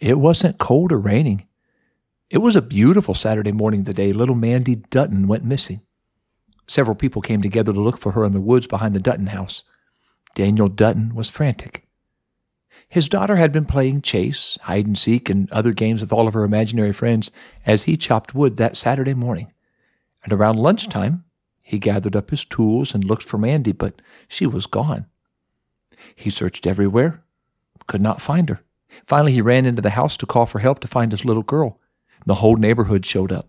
It wasn't cold or raining. It was a beautiful Saturday morning the day little Mandy Dutton went missing. Several people came together to look for her in the woods behind the Dutton house. Daniel Dutton was frantic. His daughter had been playing chase, hide and seek, and other games with all of her imaginary friends as he chopped wood that Saturday morning. And around lunchtime, he gathered up his tools and looked for Mandy, but she was gone. He searched everywhere, could not find her. Finally, he ran into the house to call for help to find his little girl. The whole neighborhood showed up.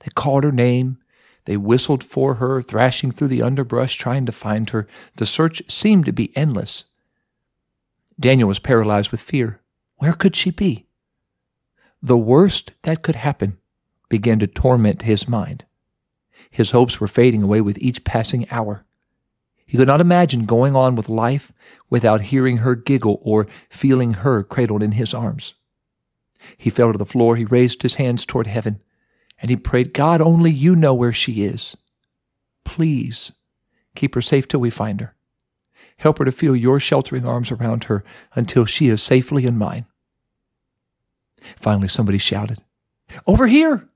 They called her name. They whistled for her, thrashing through the underbrush, trying to find her. The search seemed to be endless. Daniel was paralyzed with fear. Where could she be? The worst that could happen began to torment his mind. His hopes were fading away with each passing hour. He could not imagine going on with life without hearing her giggle or feeling her cradled in his arms. He fell to the floor, he raised his hands toward heaven, and he prayed, God, only you know where she is. Please keep her safe till we find her. Help her to feel your sheltering arms around her until she is safely in mine. Finally, somebody shouted, Over here!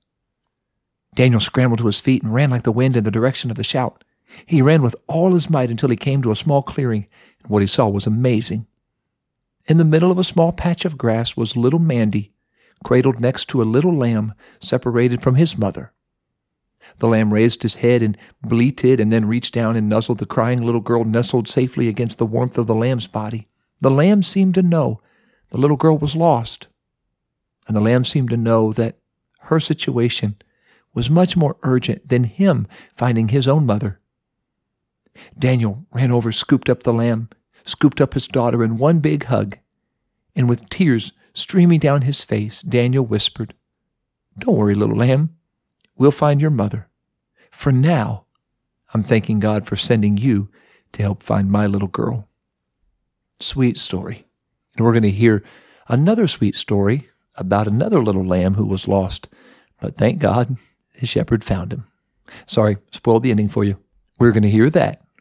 Daniel scrambled to his feet and ran like the wind in the direction of the shout. He ran with all his might until he came to a small clearing, and what he saw was amazing. In the middle of a small patch of grass was little Mandy, cradled next to a little lamb separated from his mother. The lamb raised his head and bleated and then reached down and nuzzled the crying little girl nestled safely against the warmth of the lamb's body. The lamb seemed to know the little girl was lost, and the lamb seemed to know that her situation was much more urgent than him finding his own mother. Daniel ran over, scooped up the lamb, scooped up his daughter in one big hug, and with tears streaming down his face, Daniel whispered, Don't worry, little lamb. We'll find your mother. For now, I'm thanking God for sending you to help find my little girl. Sweet story. And we're going to hear another sweet story about another little lamb who was lost. But thank God the shepherd found him. Sorry, spoiled the ending for you. We're going to hear that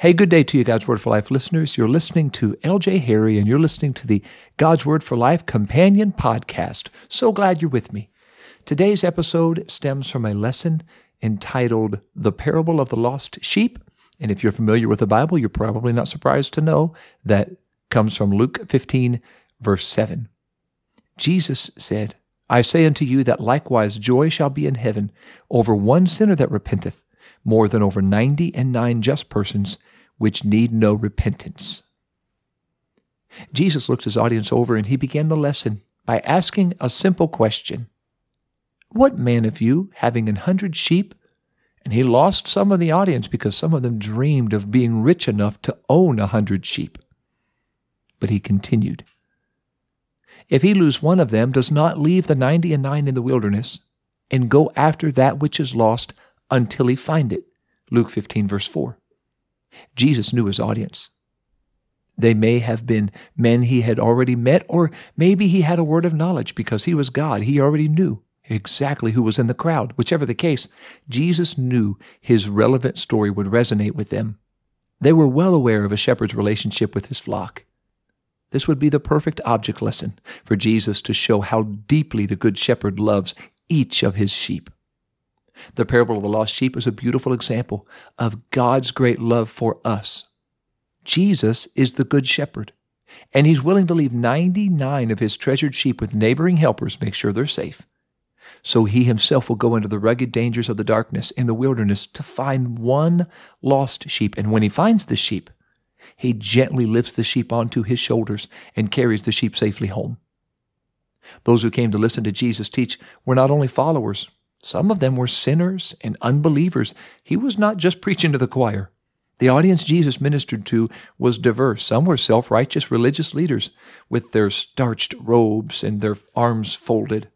Hey, good day to you, God's Word for Life listeners. You're listening to LJ Harry, and you're listening to the God's Word for Life Companion Podcast. So glad you're with me. Today's episode stems from a lesson entitled The Parable of the Lost Sheep. And if you're familiar with the Bible, you're probably not surprised to know that comes from Luke 15, verse 7. Jesus said, I say unto you that likewise joy shall be in heaven over one sinner that repenteth, more than over ninety and nine just persons which need no repentance. Jesus looked his audience over and he began the lesson by asking a simple question What man of you, having an hundred sheep, and he lost some of the audience because some of them dreamed of being rich enough to own a hundred sheep. But he continued, if he lose one of them, does not leave the ninety and nine in the wilderness, and go after that which is lost until he find it. Luke 15, verse 4. Jesus knew his audience. They may have been men he had already met, or maybe he had a word of knowledge because he was God. He already knew exactly who was in the crowd. Whichever the case, Jesus knew his relevant story would resonate with them. They were well aware of a shepherd's relationship with his flock. This would be the perfect object lesson for Jesus to show how deeply the Good Shepherd loves each of his sheep. The parable of the lost sheep is a beautiful example of God's great love for us. Jesus is the Good Shepherd, and he's willing to leave 99 of his treasured sheep with neighboring helpers, make sure they're safe. So he himself will go into the rugged dangers of the darkness in the wilderness to find one lost sheep. And when he finds the sheep, he gently lifts the sheep onto his shoulders and carries the sheep safely home. Those who came to listen to Jesus teach were not only followers, some of them were sinners and unbelievers. He was not just preaching to the choir. The audience Jesus ministered to was diverse. Some were self righteous religious leaders with their starched robes and their arms folded.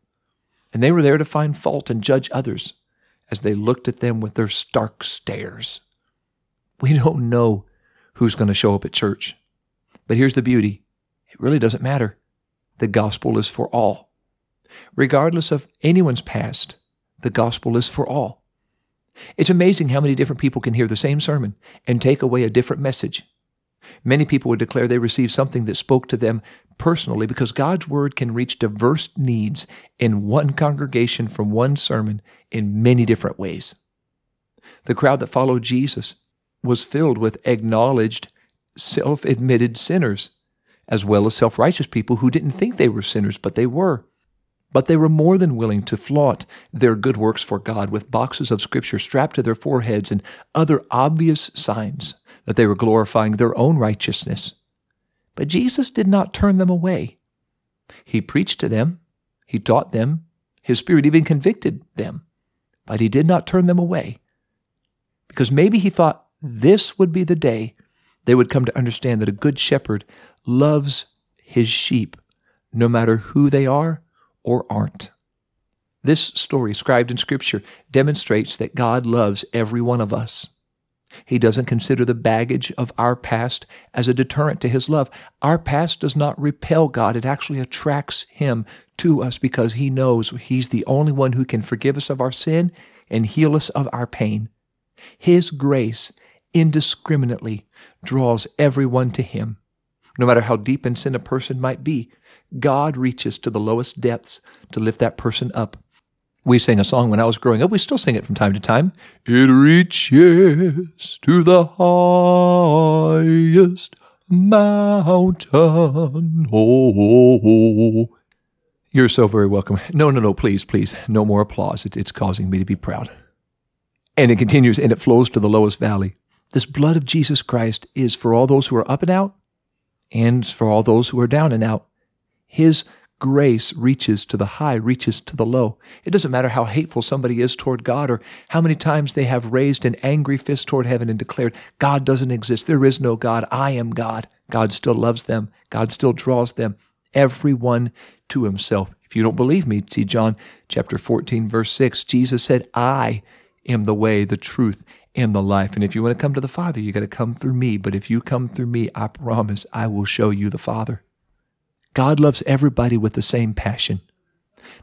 And they were there to find fault and judge others as they looked at them with their stark stares. We don't know who's going to show up at church. But here's the beauty it really doesn't matter. The gospel is for all. Regardless of anyone's past, the gospel is for all. It's amazing how many different people can hear the same sermon and take away a different message. Many people would declare they received something that spoke to them personally because God's Word can reach diverse needs in one congregation from one sermon in many different ways. The crowd that followed Jesus was filled with acknowledged, self admitted sinners, as well as self righteous people who didn't think they were sinners, but they were. But they were more than willing to flaunt their good works for God with boxes of Scripture strapped to their foreheads and other obvious signs that they were glorifying their own righteousness. But Jesus did not turn them away. He preached to them, He taught them, His Spirit even convicted them, but He did not turn them away. Because maybe He thought this would be the day they would come to understand that a good shepherd loves his sheep, no matter who they are or aren't. This story, scribed in Scripture, demonstrates that God loves every one of us. He doesn't consider the baggage of our past as a deterrent to His love. Our past does not repel God, it actually attracts Him to us because He knows He's the only one who can forgive us of our sin and heal us of our pain. His grace indiscriminately draws everyone to Him. No matter how deep in sin a person might be, God reaches to the lowest depths to lift that person up. We sang a song when I was growing up. We still sing it from time to time. It reaches to the highest mountain. Oh, you're so very welcome. No, no, no, please, please. No more applause. It, it's causing me to be proud. And it continues and it flows to the lowest valley. This blood of Jesus Christ is for all those who are up and out and for all those who are down and out. His grace reaches to the high, reaches to the low. It doesn't matter how hateful somebody is toward God or how many times they have raised an angry fist toward heaven and declared, God doesn't exist. There is no God. I am God. God still loves them. God still draws them, everyone to himself. If you don't believe me, see John chapter 14, verse 6. Jesus said, I am the way, the truth, and the life. And if you want to come to the Father, you got to come through me. But if you come through me, I promise I will show you the Father. God loves everybody with the same passion.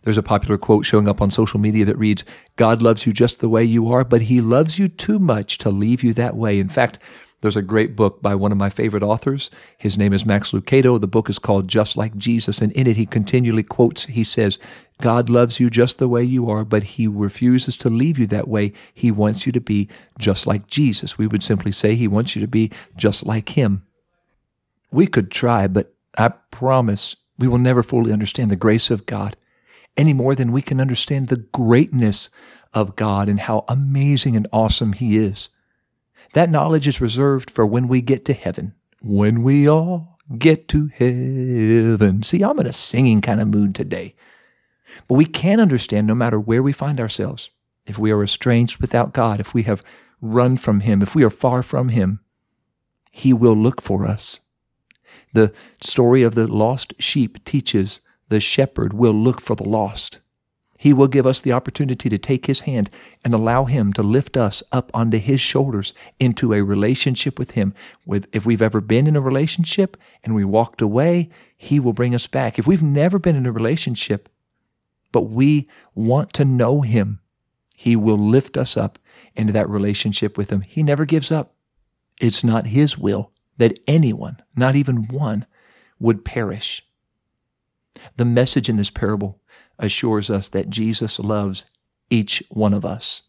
There's a popular quote showing up on social media that reads, God loves you just the way you are, but he loves you too much to leave you that way. In fact, there's a great book by one of my favorite authors. His name is Max Lucado. The book is called Just Like Jesus. And in it, he continually quotes, he says, God loves you just the way you are, but he refuses to leave you that way. He wants you to be just like Jesus. We would simply say he wants you to be just like him. We could try, but I promise we will never fully understand the grace of God any more than we can understand the greatness of God and how amazing and awesome He is. That knowledge is reserved for when we get to heaven. When we all get to heaven. See, I'm in a singing kind of mood today. But we can understand no matter where we find ourselves. If we are estranged without God, if we have run from Him, if we are far from Him, He will look for us. The story of the lost sheep teaches the shepherd will look for the lost. He will give us the opportunity to take His hand and allow Him to lift us up onto His shoulders into a relationship with Him. With, if we've ever been in a relationship and we walked away, He will bring us back. If we've never been in a relationship, but we want to know Him, He will lift us up into that relationship with Him. He never gives up. It's not His will that anyone, not even one, would perish. The message in this parable assures us that Jesus loves each one of us,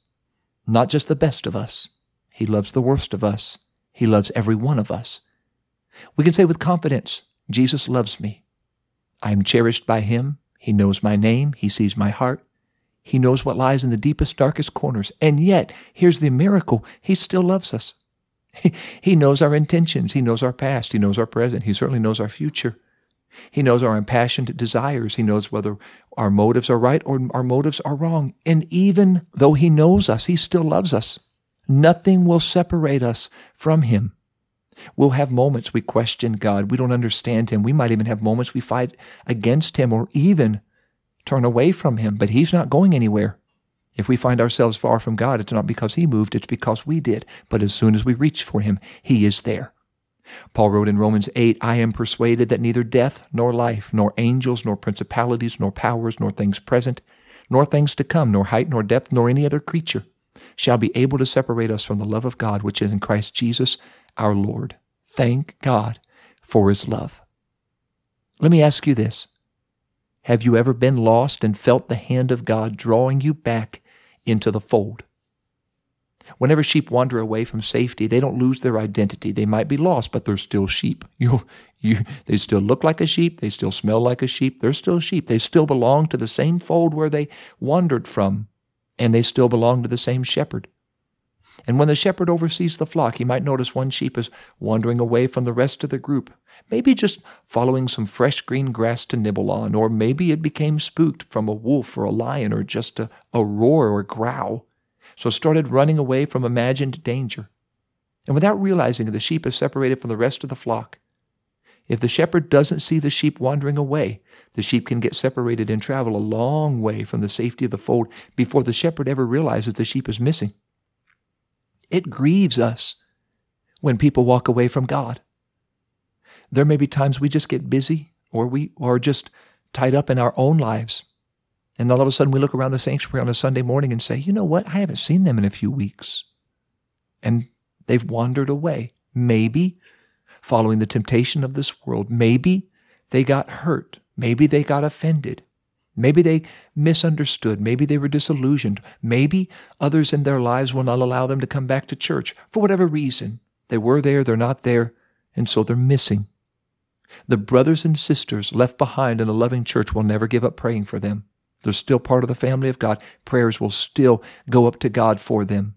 not just the best of us. He loves the worst of us. He loves every one of us. We can say with confidence, Jesus loves me. I am cherished by Him. He knows my name. He sees my heart. He knows what lies in the deepest, darkest corners. And yet, here's the miracle He still loves us. He, knows our intentions. He knows our past. He knows our present. He certainly knows our future. He knows our impassioned desires. He knows whether our motives are right or our motives are wrong. And even though He knows us, He still loves us. Nothing will separate us from Him. We'll have moments we question God. We don't understand Him. We might even have moments we fight against Him or even turn away from Him, but He's not going anywhere. If we find ourselves far from God, it's not because He moved, it's because we did. But as soon as we reach for Him, He is there. Paul wrote in Romans 8, I am persuaded that neither death, nor life, nor angels, nor principalities, nor powers, nor things present, nor things to come, nor height, nor depth, nor any other creature shall be able to separate us from the love of God which is in Christ Jesus our Lord. Thank God for his love. Let me ask you this. Have you ever been lost and felt the hand of God drawing you back into the fold? Whenever sheep wander away from safety, they don't lose their identity. They might be lost, but they're still sheep. You, you, they still look like a sheep. They still smell like a sheep. They're still sheep. They still belong to the same fold where they wandered from, and they still belong to the same shepherd. And when the shepherd oversees the flock, he might notice one sheep is wandering away from the rest of the group, maybe just following some fresh green grass to nibble on, or maybe it became spooked from a wolf or a lion or just a, a roar or growl, so started running away from imagined danger. And without realizing it, the sheep is separated from the rest of the flock. If the shepherd doesn't see the sheep wandering away, the sheep can get separated and travel a long way from the safety of the fold before the shepherd ever realizes the sheep is missing. It grieves us when people walk away from God. There may be times we just get busy or we are just tied up in our own lives. And all of a sudden we look around the sanctuary on a Sunday morning and say, you know what? I haven't seen them in a few weeks. And they've wandered away. Maybe following the temptation of this world. Maybe they got hurt. Maybe they got offended. Maybe they misunderstood. Maybe they were disillusioned. Maybe others in their lives will not allow them to come back to church for whatever reason. They were there, they're not there, and so they're missing. The brothers and sisters left behind in a loving church will never give up praying for them. They're still part of the family of God. Prayers will still go up to God for them.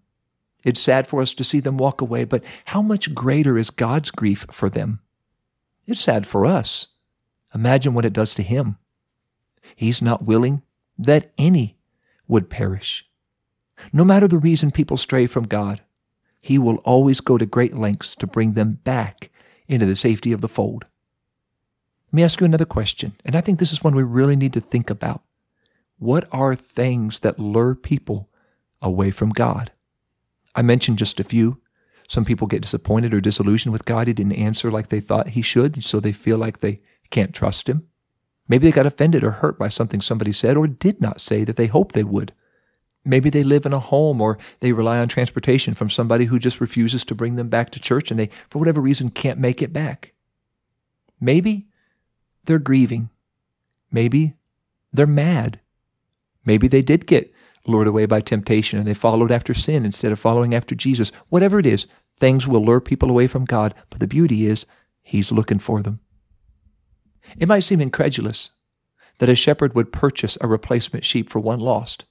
It's sad for us to see them walk away, but how much greater is God's grief for them? It's sad for us. Imagine what it does to Him. He's not willing that any would perish. No matter the reason people stray from God, He will always go to great lengths to bring them back into the safety of the fold. Let me ask you another question, and I think this is one we really need to think about. What are things that lure people away from God? I mentioned just a few. Some people get disappointed or disillusioned with God. He didn't answer like they thought he should, so they feel like they can't trust him. Maybe they got offended or hurt by something somebody said or did not say that they hoped they would. Maybe they live in a home or they rely on transportation from somebody who just refuses to bring them back to church and they, for whatever reason, can't make it back. Maybe they're grieving. Maybe they're mad. Maybe they did get lured away by temptation and they followed after sin instead of following after Jesus. Whatever it is, things will lure people away from God, but the beauty is He's looking for them. It might seem incredulous that a shepherd would purchase a replacement sheep for one lost.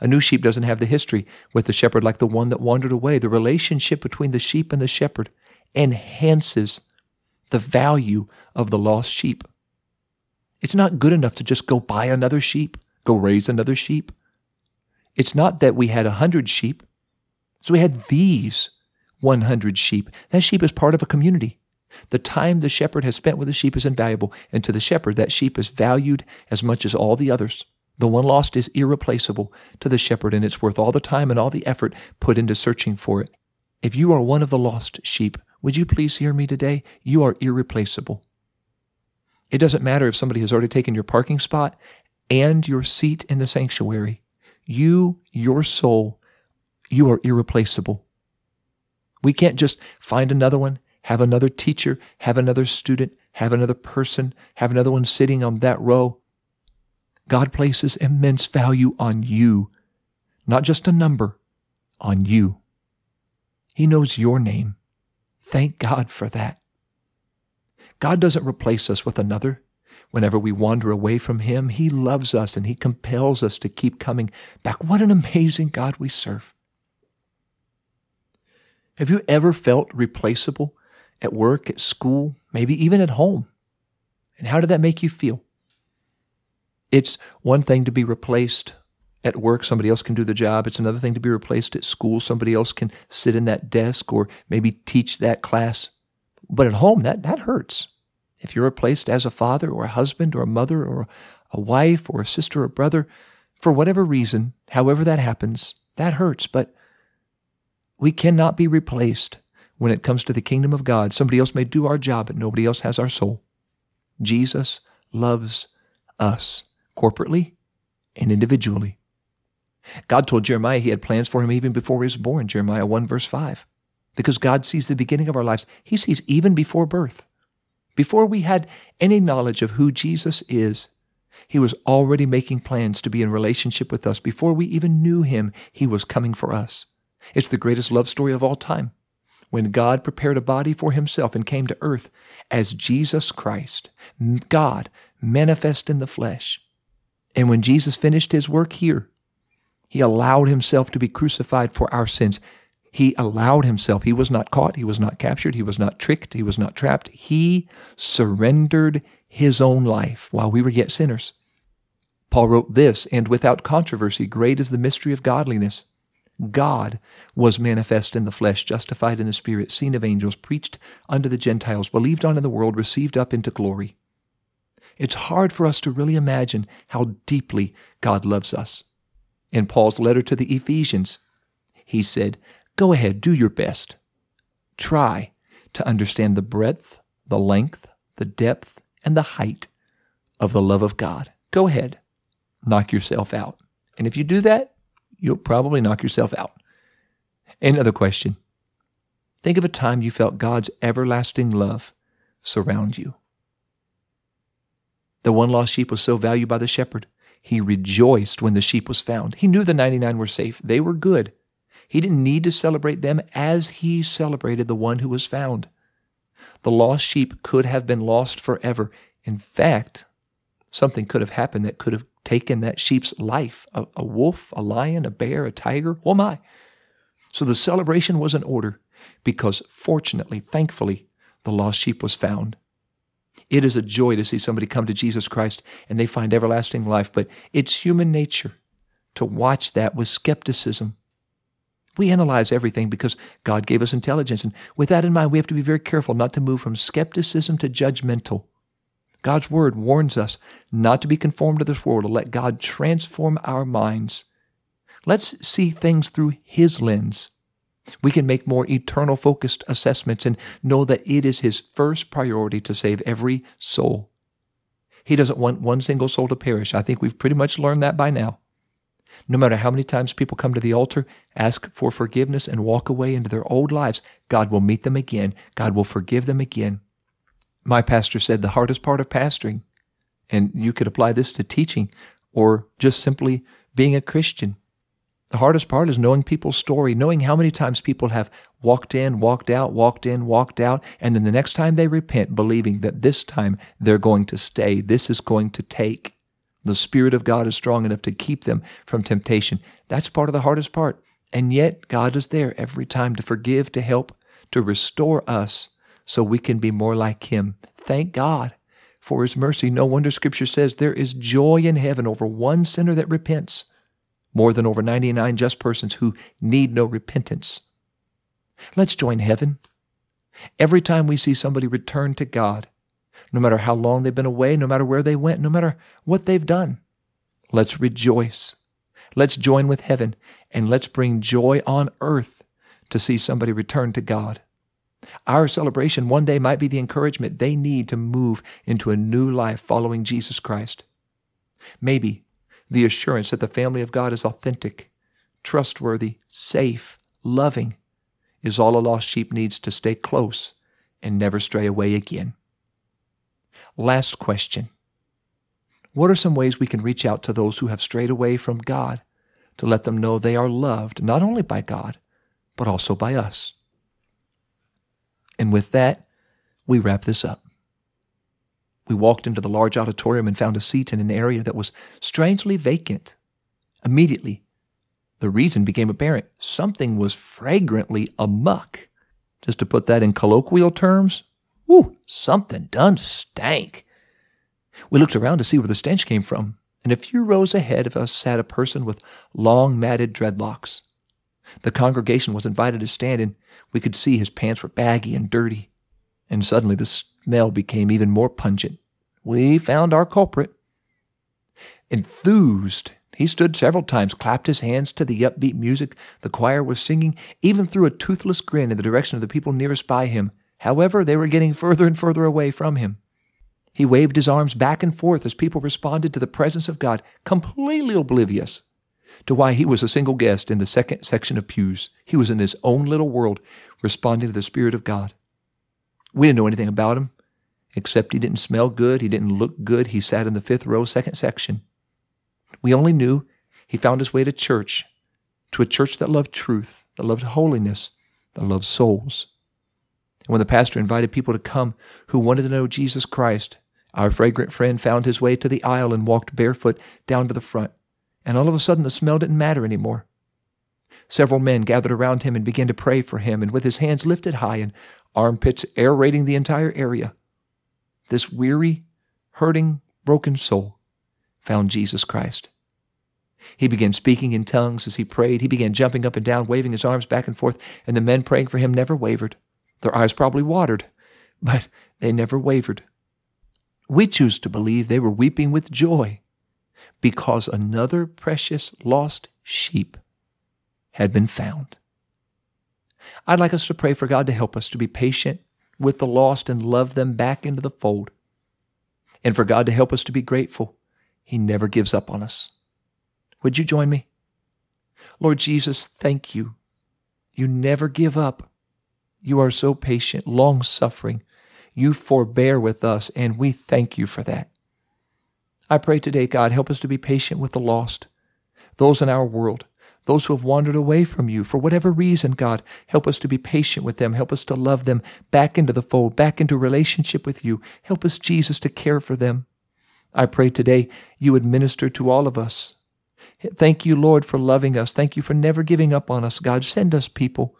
A new sheep doesn't have the history with the shepherd like the one that wandered away. The relationship between the sheep and the shepherd enhances the value of the lost sheep. It's not good enough to just go buy another sheep, go raise another sheep. It's not that we had a hundred sheep. So we had these 100 sheep. That sheep is part of a community. The time the shepherd has spent with the sheep is invaluable, and to the shepherd, that sheep is valued as much as all the others. The one lost is irreplaceable to the shepherd, and it's worth all the time and all the effort put into searching for it. If you are one of the lost sheep, would you please hear me today? You are irreplaceable. It doesn't matter if somebody has already taken your parking spot and your seat in the sanctuary. You, your soul, you are irreplaceable. We can't just find another one, have another teacher, have another student, have another person, have another one sitting on that row. God places immense value on you, not just a number, on you. He knows your name. Thank God for that. God doesn't replace us with another. Whenever we wander away from Him, He loves us and He compels us to keep coming back. What an amazing God we serve. Have you ever felt replaceable at work, at school, maybe even at home? And how did that make you feel? It's one thing to be replaced At work, somebody else can do the job. It's another thing to be replaced at school. Somebody else can sit in that desk or maybe teach that class. But at home, that, that hurts. If you're replaced as a father or a husband or a mother or a wife or a sister or brother, for whatever reason, however that happens, that hurts. But we cannot be replaced when it comes to the kingdom of God. Somebody else may do our job, but nobody else has our soul. Jesus loves us corporately and individually. God told Jeremiah he had plans for him even before he was born, Jeremiah 1, verse 5. Because God sees the beginning of our lives, He sees even before birth. Before we had any knowledge of who Jesus is, He was already making plans to be in relationship with us. Before we even knew Him, He was coming for us. It's the greatest love story of all time. When God prepared a body for Himself and came to earth as Jesus Christ, God manifest in the flesh. And when Jesus finished His work here, he allowed himself to be crucified for our sins. He allowed himself. He was not caught. He was not captured. He was not tricked. He was not trapped. He surrendered his own life while we were yet sinners. Paul wrote this, and without controversy, great is the mystery of godliness. God was manifest in the flesh, justified in the Spirit, seen of angels, preached unto the Gentiles, believed on in the world, received up into glory. It's hard for us to really imagine how deeply God loves us. In Paul's letter to the Ephesians, he said, Go ahead, do your best. Try to understand the breadth, the length, the depth, and the height of the love of God. Go ahead, knock yourself out. And if you do that, you'll probably knock yourself out. Another question. Think of a time you felt God's everlasting love surround you. The one lost sheep was so valued by the shepherd he rejoiced when the sheep was found. He knew the 99 were safe. They were good. He didn't need to celebrate them as he celebrated the one who was found. The lost sheep could have been lost forever. In fact, something could have happened that could have taken that sheep's life a, a wolf, a lion, a bear, a tiger. Oh my. So the celebration was in order because fortunately, thankfully, the lost sheep was found. It is a joy to see somebody come to Jesus Christ and they find everlasting life, but it's human nature to watch that with skepticism. We analyze everything because God gave us intelligence, and with that in mind, we have to be very careful not to move from skepticism to judgmental. God's Word warns us not to be conformed to this world, to let God transform our minds. Let's see things through His lens. We can make more eternal focused assessments and know that it is His first priority to save every soul. He doesn't want one single soul to perish. I think we've pretty much learned that by now. No matter how many times people come to the altar, ask for forgiveness, and walk away into their old lives, God will meet them again. God will forgive them again. My pastor said the hardest part of pastoring, and you could apply this to teaching or just simply being a Christian, the hardest part is knowing people's story, knowing how many times people have walked in, walked out, walked in, walked out, and then the next time they repent, believing that this time they're going to stay. This is going to take. The Spirit of God is strong enough to keep them from temptation. That's part of the hardest part. And yet, God is there every time to forgive, to help, to restore us so we can be more like Him. Thank God for His mercy. No wonder Scripture says there is joy in heaven over one sinner that repents more than over 99 just persons who need no repentance. Let's join heaven. Every time we see somebody return to God, no matter how long they've been away, no matter where they went, no matter what they've done, let's rejoice. Let's join with heaven and let's bring joy on earth to see somebody return to God. Our celebration one day might be the encouragement they need to move into a new life following Jesus Christ. Maybe the assurance that the family of God is authentic, trustworthy, safe, loving, is all a lost sheep needs to stay close and never stray away again. Last question What are some ways we can reach out to those who have strayed away from God to let them know they are loved not only by God, but also by us? And with that, we wrap this up. We walked into the large auditorium and found a seat in an area that was strangely vacant. Immediately, the reason became apparent. Something was fragrantly amuck. Just to put that in colloquial terms, ooh, something done stank. We looked around to see where the stench came from, and a few rows ahead of us sat a person with long matted dreadlocks. The congregation was invited to stand, and we could see his pants were baggy and dirty. And suddenly the smell became even more pungent. We found our culprit. Enthused, he stood several times, clapped his hands to the upbeat music the choir was singing, even threw a toothless grin in the direction of the people nearest by him. However, they were getting further and further away from him. He waved his arms back and forth as people responded to the presence of God, completely oblivious to why he was a single guest in the second section of pews. He was in his own little world, responding to the Spirit of God. We didn't know anything about him, except he didn't smell good, he didn't look good, he sat in the fifth row, second section. We only knew he found his way to church, to a church that loved truth, that loved holiness, that loved souls. And when the pastor invited people to come who wanted to know Jesus Christ, our fragrant friend found his way to the aisle and walked barefoot down to the front. And all of a sudden, the smell didn't matter anymore. Several men gathered around him and began to pray for him, and with his hands lifted high and armpits aerating the entire area, this weary, hurting, broken soul found Jesus Christ. He began speaking in tongues as he prayed. He began jumping up and down, waving his arms back and forth, and the men praying for him never wavered. Their eyes probably watered, but they never wavered. We choose to believe they were weeping with joy because another precious lost sheep had been found. I'd like us to pray for God to help us to be patient with the lost and love them back into the fold. And for God to help us to be grateful. He never gives up on us. Would you join me? Lord Jesus, thank you. You never give up. You are so patient, long suffering, you forbear with us, and we thank you for that. I pray today, God, help us to be patient with the lost, those in our world, those who have wandered away from you for whatever reason, God. Help us to be patient with them. Help us to love them back into the fold, back into relationship with you. Help us, Jesus, to care for them. I pray today you would minister to all of us. Thank you, Lord, for loving us. Thank you for never giving up on us. God, send us people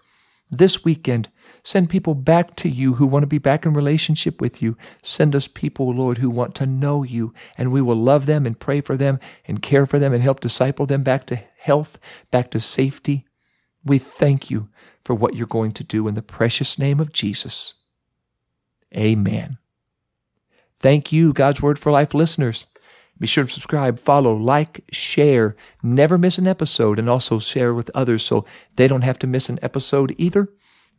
this weekend Send people back to you who want to be back in relationship with you. Send us people, Lord, who want to know you, and we will love them and pray for them and care for them and help disciple them back to health, back to safety. We thank you for what you're going to do in the precious name of Jesus. Amen. Thank you, God's Word for Life listeners. Be sure to subscribe, follow, like, share. Never miss an episode, and also share with others so they don't have to miss an episode either.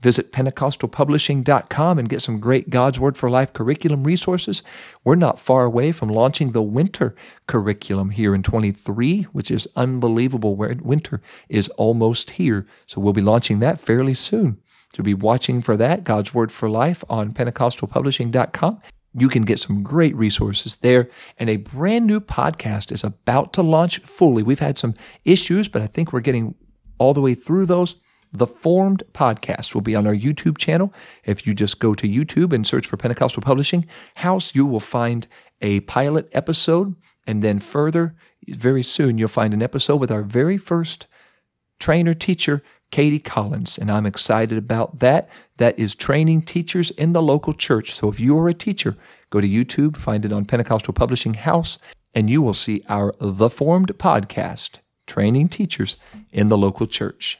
Visit PentecostalPublishing.com and get some great God's Word for Life curriculum resources. We're not far away from launching the winter curriculum here in 23, which is unbelievable. Where winter is almost here. So we'll be launching that fairly soon. So be watching for that, God's Word for Life on PentecostalPublishing.com. You can get some great resources there. And a brand new podcast is about to launch fully. We've had some issues, but I think we're getting all the way through those. The Formed podcast will be on our YouTube channel. If you just go to YouTube and search for Pentecostal Publishing House, you will find a pilot episode. And then further, very soon, you'll find an episode with our very first trainer teacher, Katie Collins. And I'm excited about that. That is training teachers in the local church. So if you are a teacher, go to YouTube, find it on Pentecostal Publishing House, and you will see our The Formed podcast, training teachers in the local church.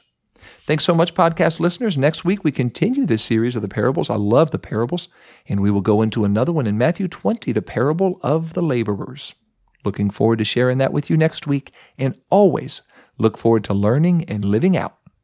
Thanks so much, podcast listeners. Next week, we continue this series of the parables. I love the parables, and we will go into another one in Matthew 20, the parable of the laborers. Looking forward to sharing that with you next week, and always look forward to learning and living out